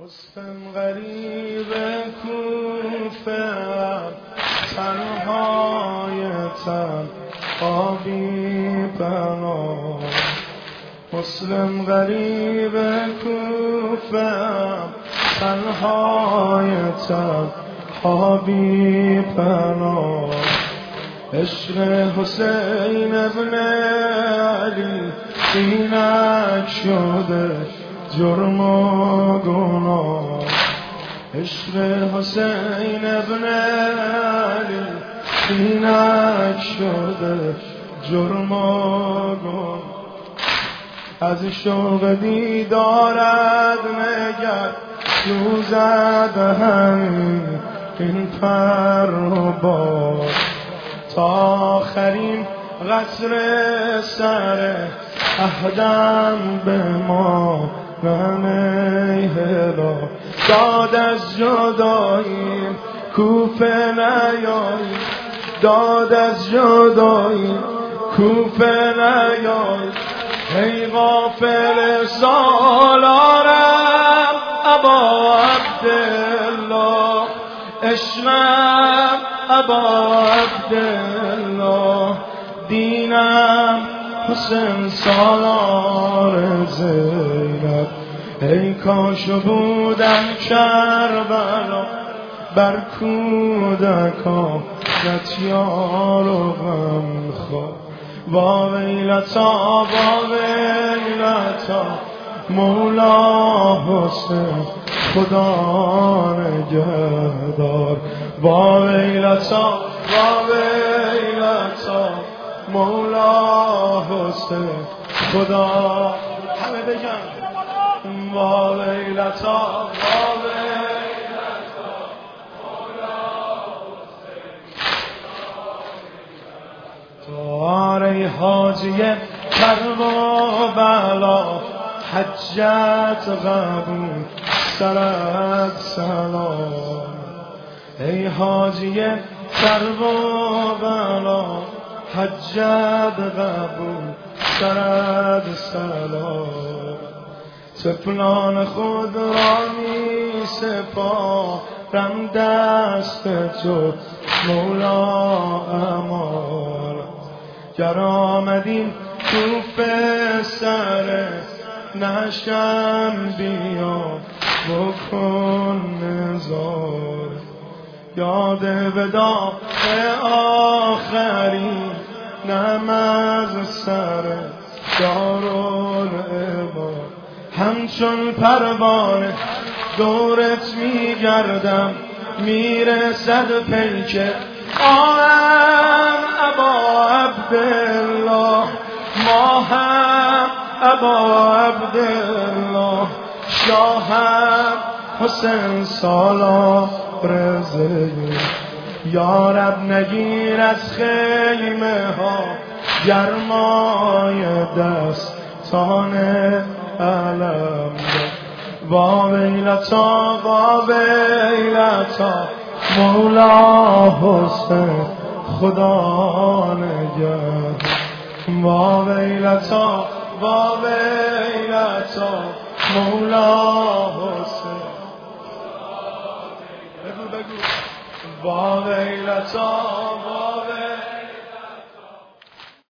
مسلم غریب کوفه تنهای تن آبی پناه مسلم غریب کوفه تنهای تن آبی پناه عشق حسین ابن علی اینک شده. جرم و گناه. عشق حسین ابن علی اینک شده جرم و گناه. از شوق دیدارد نگر سوزد همین این پر و باد. تا آخرین قصر سر اهدم به ما هلا. داد از جداییم کوفه نیایی. داد از جداییم کوفه نیایی. ای غافل سالارم ابا عبدالله. عشقم ابا عبدالله. دینم حسین سالار زینب ای کاش بودم کربلا بر کودکا نتیار و غم خواه با ویلتا با ویلتا مولا حسین خدا نگهدار. با ویلتا با ویلتا. مولا حسین. خدا. همه بگن با ویلتا با مولا حاجی کرب و بلا. حجت قبول سرت سلام ای حاجی کرب و بلا. حجت قبول سرد سلام. سپلان خود را می سپارم دست تو مولا امان. گر آمدیم تو سر نشم بیا بکن نزار یاد ودا آخری نم از سر دارون عباد همچون پروانه دورت میگردم می‌رسد پیکه. آهم ابا عبدالله ماهم ابا عبدالله. شاهم حسین سالا رزقی یارب نگیر از خیمه ها گرمای دستان علم با ویلتا با ویلتا مولا حسین خدا نگه با ویلتا با ویلتا مولا حسین بگو بگو. با ویلتا ویلتا